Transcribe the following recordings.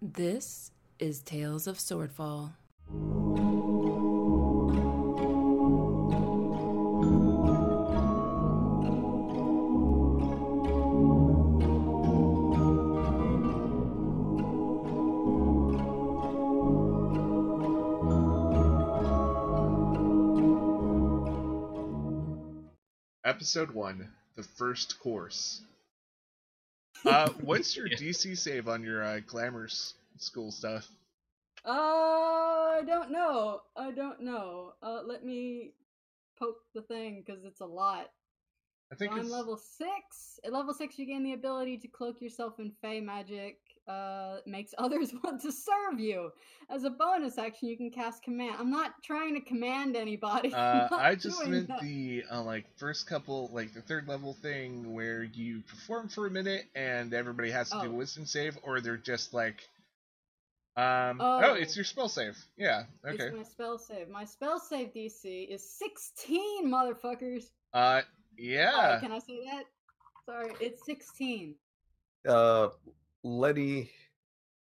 This is Tales of Swordfall. Episode 1 The First Course. Uh, what's your DC save on your uh, glamour s- school stuff? Uh, I don't know. I don't know. Uh, let me poke the thing because it's a lot. I think So I'm level six. At level six, you gain the ability to cloak yourself in Fey magic. Uh, makes others want to serve you. As a bonus action, you can cast command. I'm not trying to command anybody. Uh, I just meant that. the uh, like first couple, like the third level thing where you perform for a minute and everybody has to do a Oh. wisdom save, or they're just like, um, oh, Oh. it's your spell save. Yeah, okay. It's my spell save. My spell save DC is 16, motherfuckers. Uh, Sorry, yeah. can I say that? Sorry, it's 16. Uh, Letty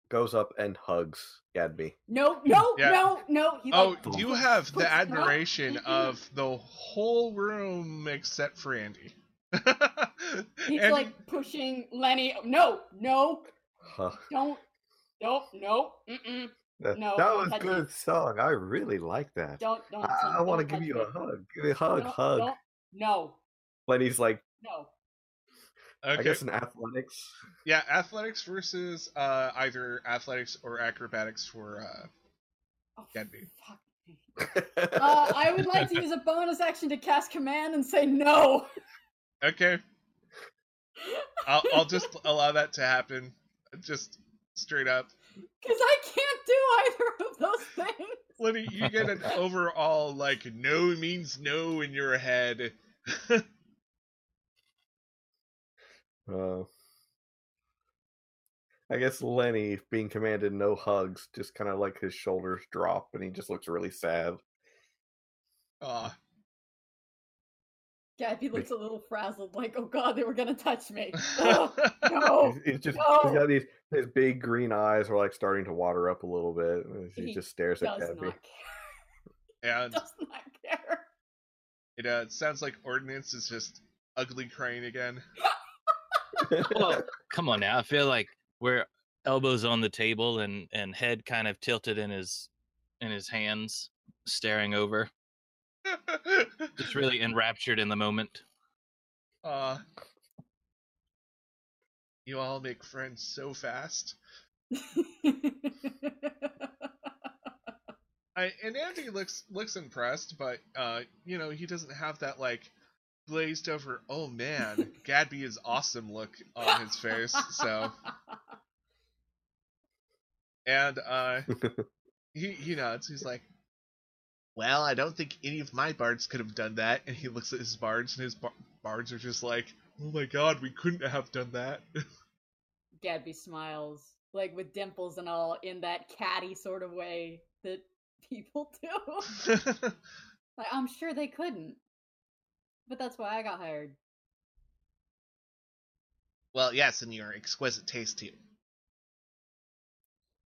goes up and hugs Gadby. No, no, Yeah. no, no. He, Oh, like, you have the admiration of the whole room except for Andy. He's And- like pushing Lenny. No, no, Huh. don't, nope, no, mm-mm, That, No, that was a touch good song. I really like that. don't, don't. I, I want to give touch you a hug. Give me a hug, Don't- hug. don't- no, Letty's like, no. okay. I guess in athletics. Yeah, athletics versus uh, either athletics or acrobatics for uh, Oh, Gadby. fuck me. Uh, I would like to use a bonus action to cast command and say no. Okay, I'll, I'll just allow that to happen. Just straight up. Because I can't do either of those things. Liddy, you get an overall like no means no in your head. Uh, I guess Lenny being commanded no hugs, just kind of like his shoulders drop and he just looks really sad. Aw. Gabby looks a little frazzled, like, oh god, they were gonna touch me. Ugh, no. He's, he's just no. he's got these his big green eyes are like starting to water up a little bit. He, He just stares at Does Gabby. not and Does not care. it uh, sounds like Ordnance is just ugly crying again. Well, come on now. I feel like we're elbows on the table and and head kind of tilted in his in his hands, staring over, just really enraptured in the moment. uh, you all make friends so fast. I, and Andy looks looks impressed, but uh, you know he doesn't have that like glazed over. Oh man, Gadby is awesome look on his face. So and uh, he he nods. He's like, "Well, I don't think any of my bards could have done that." And he looks at his bards, and his bar- bards are just like, "Oh my god, we couldn't have done that." Gadby smiles, like with dimples and all, in that catty sort of way that people do. like, I'm sure they couldn't. But that's why I got hired. well, yes, and your exquisite taste too.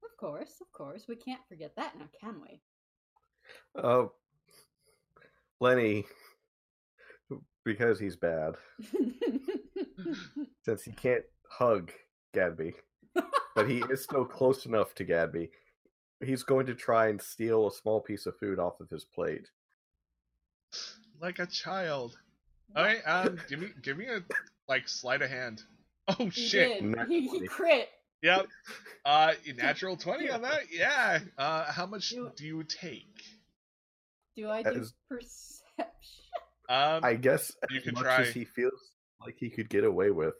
Of course, of course. We can't forget that now, can we? Uh, Lenny, because he's bad, since he can't hug Gadby, but he is still close enough to Gadby, he's going to try and steal a small piece of food off of his plate. like a child. Okay, um, give me give me a like sleight of hand. Oh he shit! did. He, he crit. Yep. Uh, natural twenty on that. Yeah. Uh, how much You- do you take? Do I That do is- perception? Um, I guess You as could much try. as he feels like he could get away with.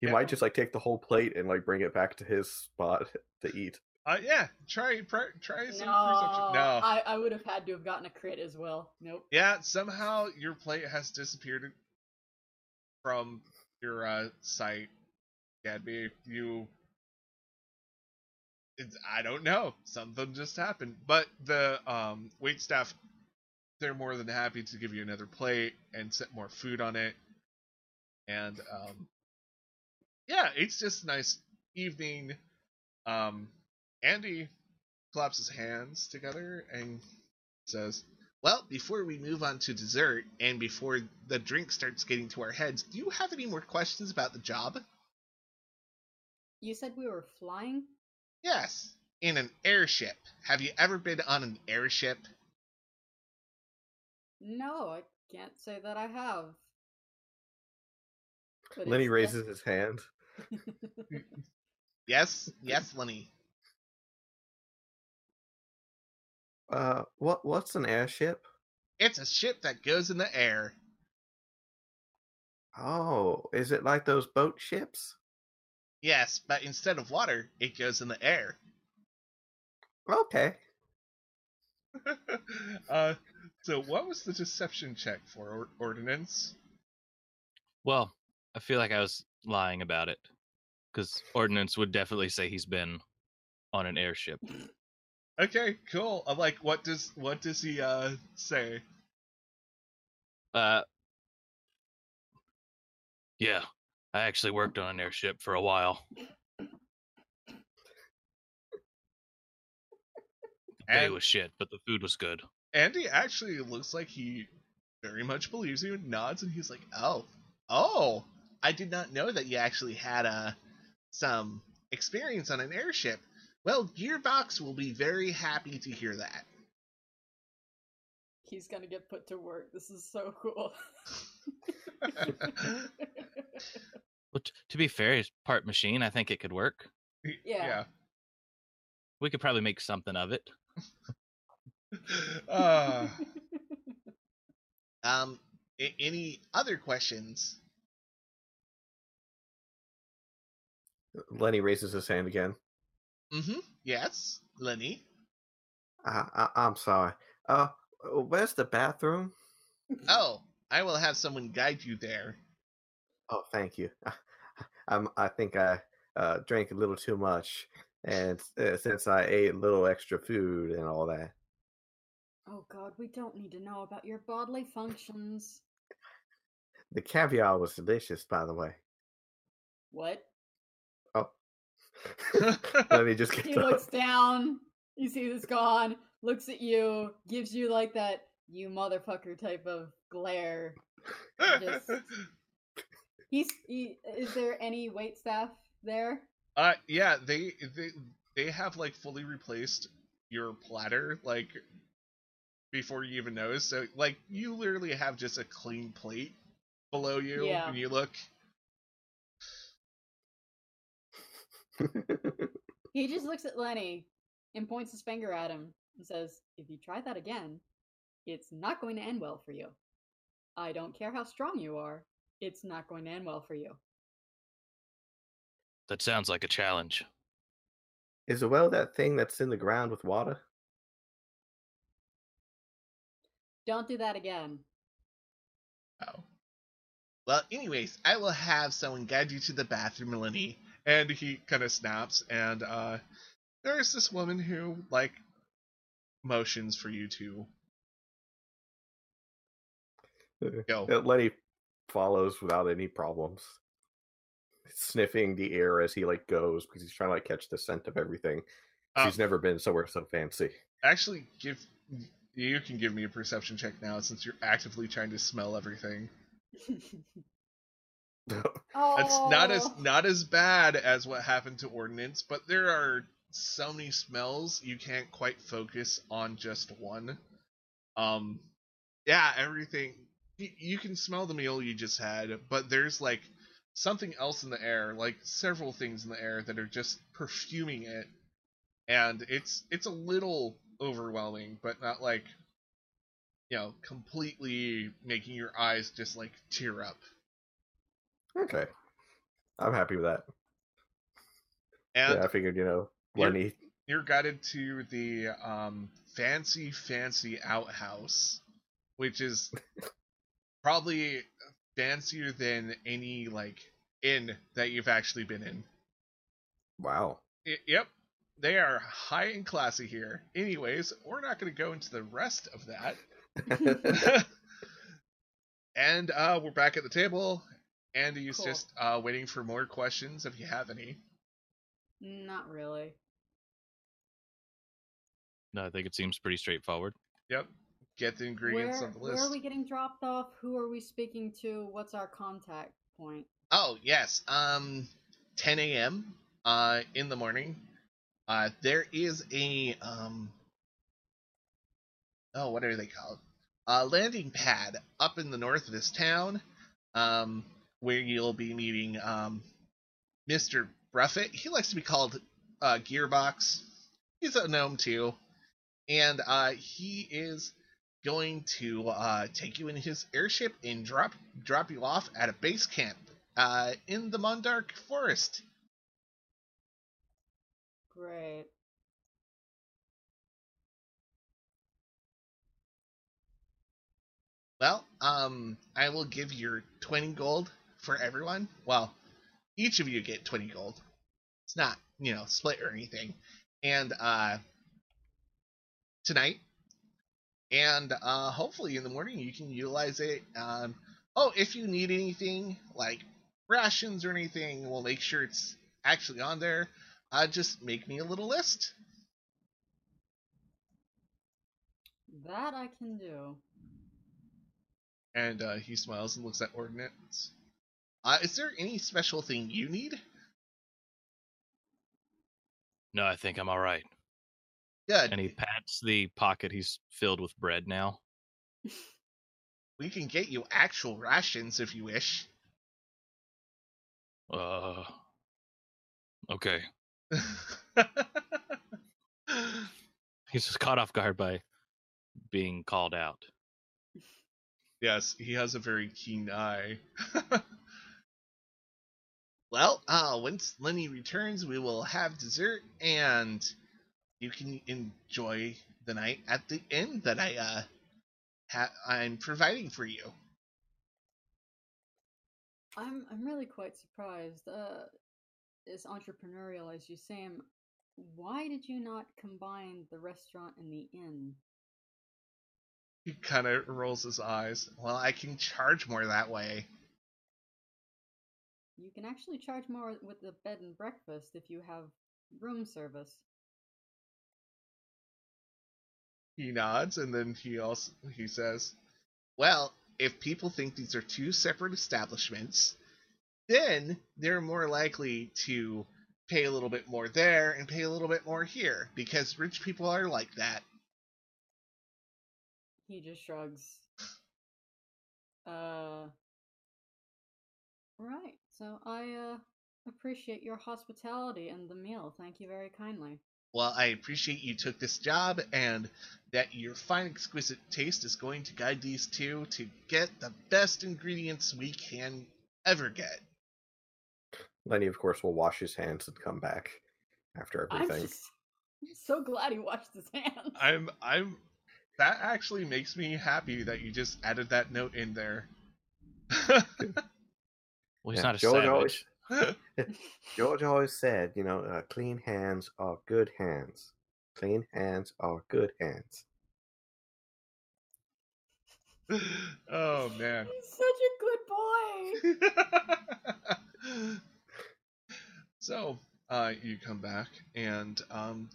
He Yeah. might just like take the whole plate and like bring it back to his spot to eat. Uh, yeah. Try try try No, some perception. No. I, I would have had to have gotten a crit as well. Nope. Yeah. Somehow your plate has disappeared from your uh, sight, Gadby. You. It's, I don't know. Something just happened. But the um, wait staff, they're more than happy to give you another plate and set more food on it. And um, yeah, it's just nice evening, um, Andy claps his hands together and says, Well, before we move on to dessert and before the drink starts getting to our heads, do you have any more questions about the job? You said we were flying? Yes, in an airship. Have you ever been on an airship? No, I can't say that I have. But Lenny raises his hand. Yes, yes, Lenny. Uh, what what's an airship? It's a ship that goes in the air. Oh, is it like those boat ships? Yes, but instead of water, it goes in the air. Okay. uh, so what was the deception check for or- Ordnance? Well, I feel like I was lying about it because Ordnance would definitely say he's been on an airship. Okay, cool. I'm like, what does what does he uh say? Uh, yeah, I actually worked on an airship for a while. And was shit, but the food was good. Andy actually looks like he very much believes you and nods, and he's like, "Oh, oh, I did not know that you actually had uh, some experience on an airship. Well, Gearbox will be very happy to hear that." He's gonna get put to work. This is so cool. Well, t- to be fair, it's part machine. I think it could work. yeah. We could probably make something of it. Uh, um, a- any other questions? Lenny raises his hand again. Mm-hmm. Yes, Lenny. I, I I'm sorry. Uh, where's the bathroom? Oh, I will have someone guide you there. Oh, thank you. I'm. I think I uh, drank a little too much, and uh, since I ate a little extra food and all that, oh god, we don't need to know about your bodily functions. the caviar was delicious, by the way. What? Lenny just He up. looks down. You see this gone. Looks at you. Gives you like that you motherfucker type of glare. Just- He's. He, is there any wait staff there? uh, yeah, they they they have like fully replaced your platter like before you even notice. So like you literally have just a clean plate below you Yeah. when you look. He just looks at Lenny and points his finger at him and says, If you try that again, it's not going to end well for you. I don't care how strong you are, it's not going to end well for you. That sounds like a challenge. Is a well that thing that's in the ground with water? Don't do that again. Oh. Well, anyways, I will have someone guide you to the bathroom, Lenny. And he kind of snaps, and uh, there's this woman who like motions for you to go. Uh, Lenny follows without any problems, sniffing the air as he like goes because he's trying to like catch the scent of everything. Um, he's never been somewhere so fancy. Actually, give you can give me a perception check now since you're actively trying to smell everything. oh, It's not as not as bad as what happened to Ordnance, but there are so many smells you can't quite focus on just one. Um, yeah, everything you, you can smell the meal you just had, but there's like something else in the air, like several things in the air that are just perfuming it, and it's it's a little overwhelming, but not like you know completely making your eyes just like tear up. Okay, I'm happy with that. And yeah, I figured you know You're- you're guided to the um, fancy, fancy outhouse, which is probably fancier than any like inn that you've actually been in. Wow. Y- yep, they are high and classy here. Anyways, we're not going to go into the rest of that. and uh, we're back at the table. Andy's Cool. just uh, waiting for more questions if you have any. Not really. No, I think it seems pretty straightforward. Yep. Get the ingredients Where, on the list. where are we getting dropped off? Who are we speaking to? What's our contact point? Oh yes, um, 10 a.m. Uh, in the morning. Uh, there is a um. Oh, what are they called? A landing pad up in the north of this town, um, where you'll be meeting um, Mr. Bruffett. He likes to be called uh, Gearbox. He's a gnome too, and uh, he is going to uh, take you in his airship and drop drop you off at a base camp uh, in the Mondark Forest. Great. Well, um, I will give your 20 gold for everyone. Well, each of you get 20 gold. It's not, you know, split or anything. And uh tonight and uh hopefully in the morning you can utilize it. Um oh, if you need anything like rations or anything, we'll make sure it's actually on there. Uh just make me a little list. That I can do. And uh, he smiles and looks at Ordnance. Uh, is there any special thing you need? No, I think I'm all right. Good. And he pats the pocket he's filled with bread now. We can get you actual rations if you wish. Uh. Okay. He's just caught off guard by being called out. yes, he has a very keen eye. well, uh, once Lenny returns, we will have dessert and you can enjoy the night at the inn that I uh ha- I'm providing for you. I'm I'm really quite surprised. Uh, as entrepreneurial as you seem, why did you not combine the restaurant and the inn? He kind of rolls his eyes. Well, I can charge more that way. You can actually charge more with the bed and breakfast if you have room service. He nods and then he also he says, "Well, if people think these are two separate establishments, then they're more likely to pay a little bit more there and pay a little bit more here because rich people are like that." He just shrugs. Uh. Right. So I uh appreciate your hospitality and the meal. Thank you very kindly. Well, I appreciate you took this job and that your fine, exquisite taste is going to guide these two to get the best ingredients we can ever get. Lenny, of course, will wash his hands and come back after I'm everything. just I'm so glad he washed his hands. I'm I'm that actually makes me happy that you just added that note in there. Well, he's Yeah, not a George savage. always George always said, you know, uh, clean hands are good hands. Clean hands are good hands. oh man. He's such a good boy. so, uh you come back and um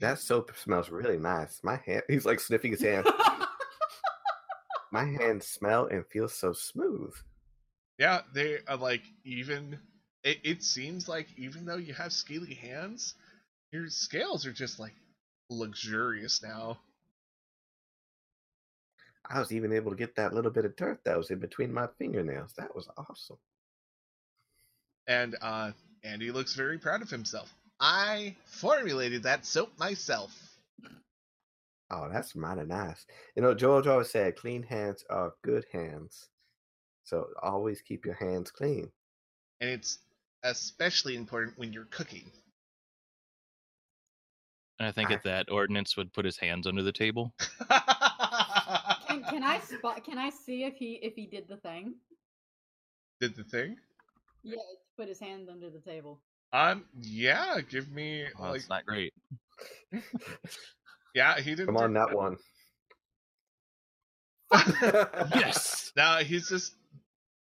That soap smells really nice. My hand, he's like sniffing his hand. My hands smell and feel so smooth. Yeah, they are like even it, it seems like even though you have scaly hands, your scales are just like luxurious now. I was even able to get that little bit of dirt that was in between my fingernails. That was awesome. And uh Andy looks very proud of himself. I formulated that soap myself. Oh, that's mighty nice. You know, George always said, clean hands are good hands. So always keep your hands clean. And it's especially important when you're cooking. And I think Ah. at that, Ordnance would put his hands under the table. Can, can I spot? Can I see if he if he did the thing? Did the thing? Yeah, put his hand under the table. Um, yeah, give me Well, like it's not great. yeah, he didn't. Come on, that one. Yes. Now he's just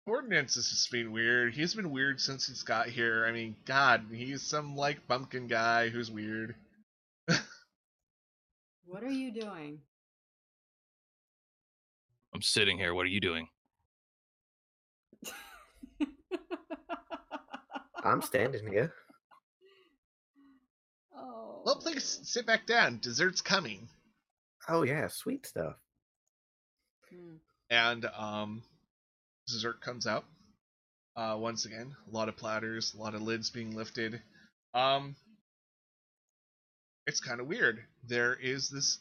Ordnance is just being weird. He's been weird since he's got here. I mean, God, he's some like bumpkin guy who's weird. What are you doing? I'm sitting here. What are you doing? I'm standing here. oh. Well, please sit back down. Dessert's coming. Oh yeah, sweet stuff. Hmm. And um, dessert comes out. Uh, once again, a lot of platters, a lot of lids being lifted. Um, it's kind of weird. There is this.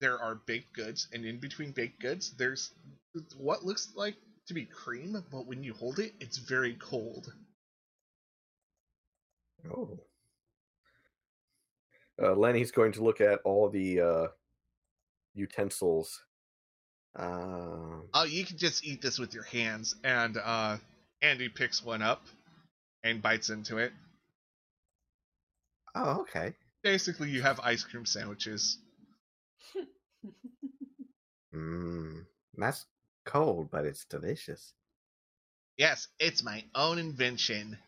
There are baked goods, and in between baked goods, there's what looks like to be cream, but when you hold it, it's very cold. Oh. Uh, Lenny's going to look at all the uh, utensils. Um, Oh, you can just eat this with your hands. And uh, Andy picks one up and bites into it. oh, okay. Basically, you have ice cream sandwiches. Mmm, that's cold, but it's delicious. Yes, it's my own invention.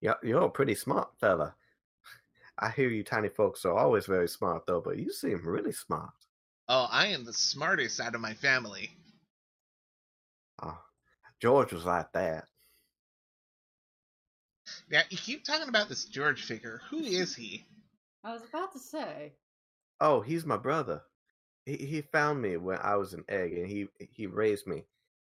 You're, you're a pretty smart fella. I hear you tiny folks are always very smart, though, but you seem really smart. Oh, I am the smartest out of my family. Oh, George was like that. Now, you keep talking about this George figure. Who is he? I was about to say. Oh, he's my brother. He he found me when I was an egg, and he he raised me.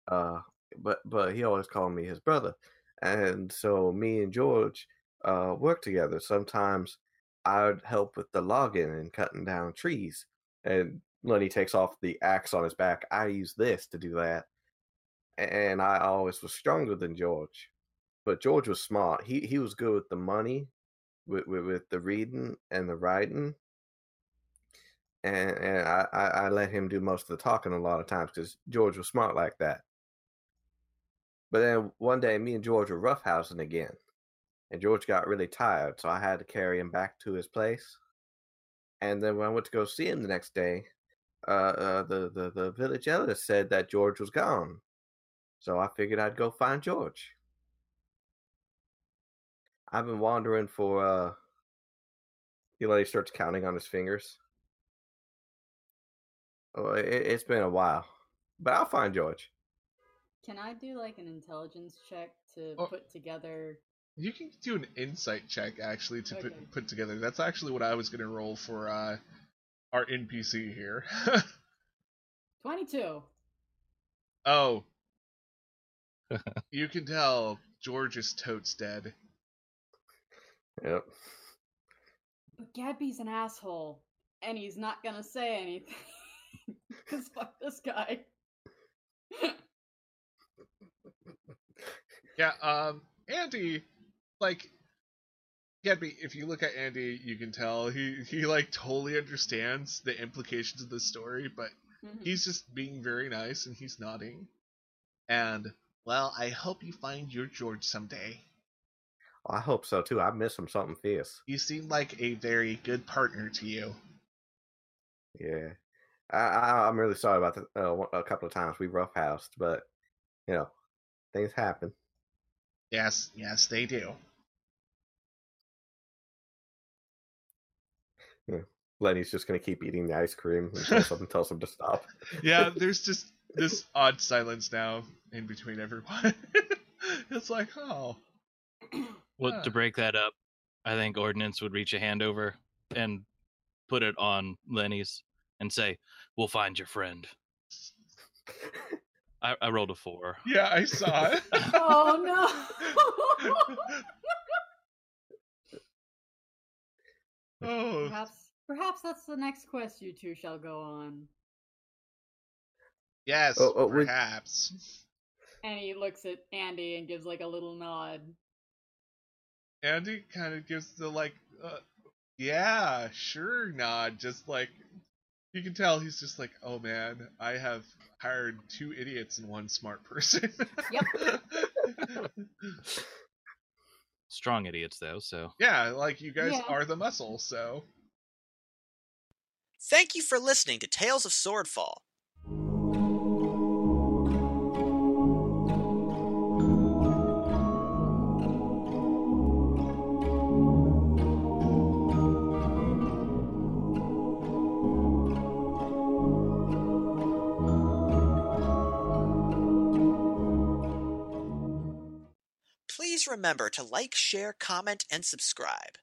Uh, but but he always called me his brother, and so me and George uh work together. Sometimes I'd help with the logging and cutting down trees, and Lenny takes off the axe on his back. I use this to do that, and I always was stronger than George. But George was smart. He he was good with the money, with with, with the reading and the writing and and I, I let him do most of the talking a lot of times because George was smart like that. But then one day, me and George were roughhousing again, and George got really tired, so I had to carry him back to his place. And then when I went to go see him the next day, uh, uh, the, the the village elder said that George was gone, so I figured I'd go find George. I've been wandering for. uh Eli starts counting on his fingers. Oh, it, it's been a while, but I'll find George. Can I do like an intelligence check to Oh. put together? You can do an insight check actually to Okay. put put together. That's actually what I was gonna roll for uh, our NPC here. 22. oh, you can tell George is totes dead. Yep. But Gabby's an asshole, and he's not gonna say anything. Because fuck this guy. Yeah, um, Andy, like, Gabby, if you look at Andy, you can tell he he like totally understands the implications of the story, but Mhm. he's just being very nice and he's nodding. And well, I hope you find your George someday. I hope so too. I miss him something fierce. You seem like a very good partner to you. Yeah. I, I I'm really sorry about the uh, a couple of times we roughhoused, but you know, things happen. Yes, yes, they do. Lenny's just gonna keep eating the ice cream until someone tells him to stop. Yeah, there's just this odd silence now in between everyone. it's like, oh, Well, Huh. to break that up, I think Ordnance would reach a hand over and put it on Lenny's and say, "We'll find your friend." I, I rolled a four. yeah, I saw it. oh no! oh, perhaps, perhaps that's the next quest you two shall go on. yes, Oh, oh, we- perhaps. And he looks at Andy and gives like a little nod. Andy kind of gives the like, uh, yeah, sure nod. Just like you can tell, he's just like, oh man, I have hired two idiots and one smart person. Yep. Strong idiots, though. So yeah, like you guys Yeah. are the muscle, so Thank you for listening to Tales of Swordfall. Please remember to like, share, comment, and subscribe.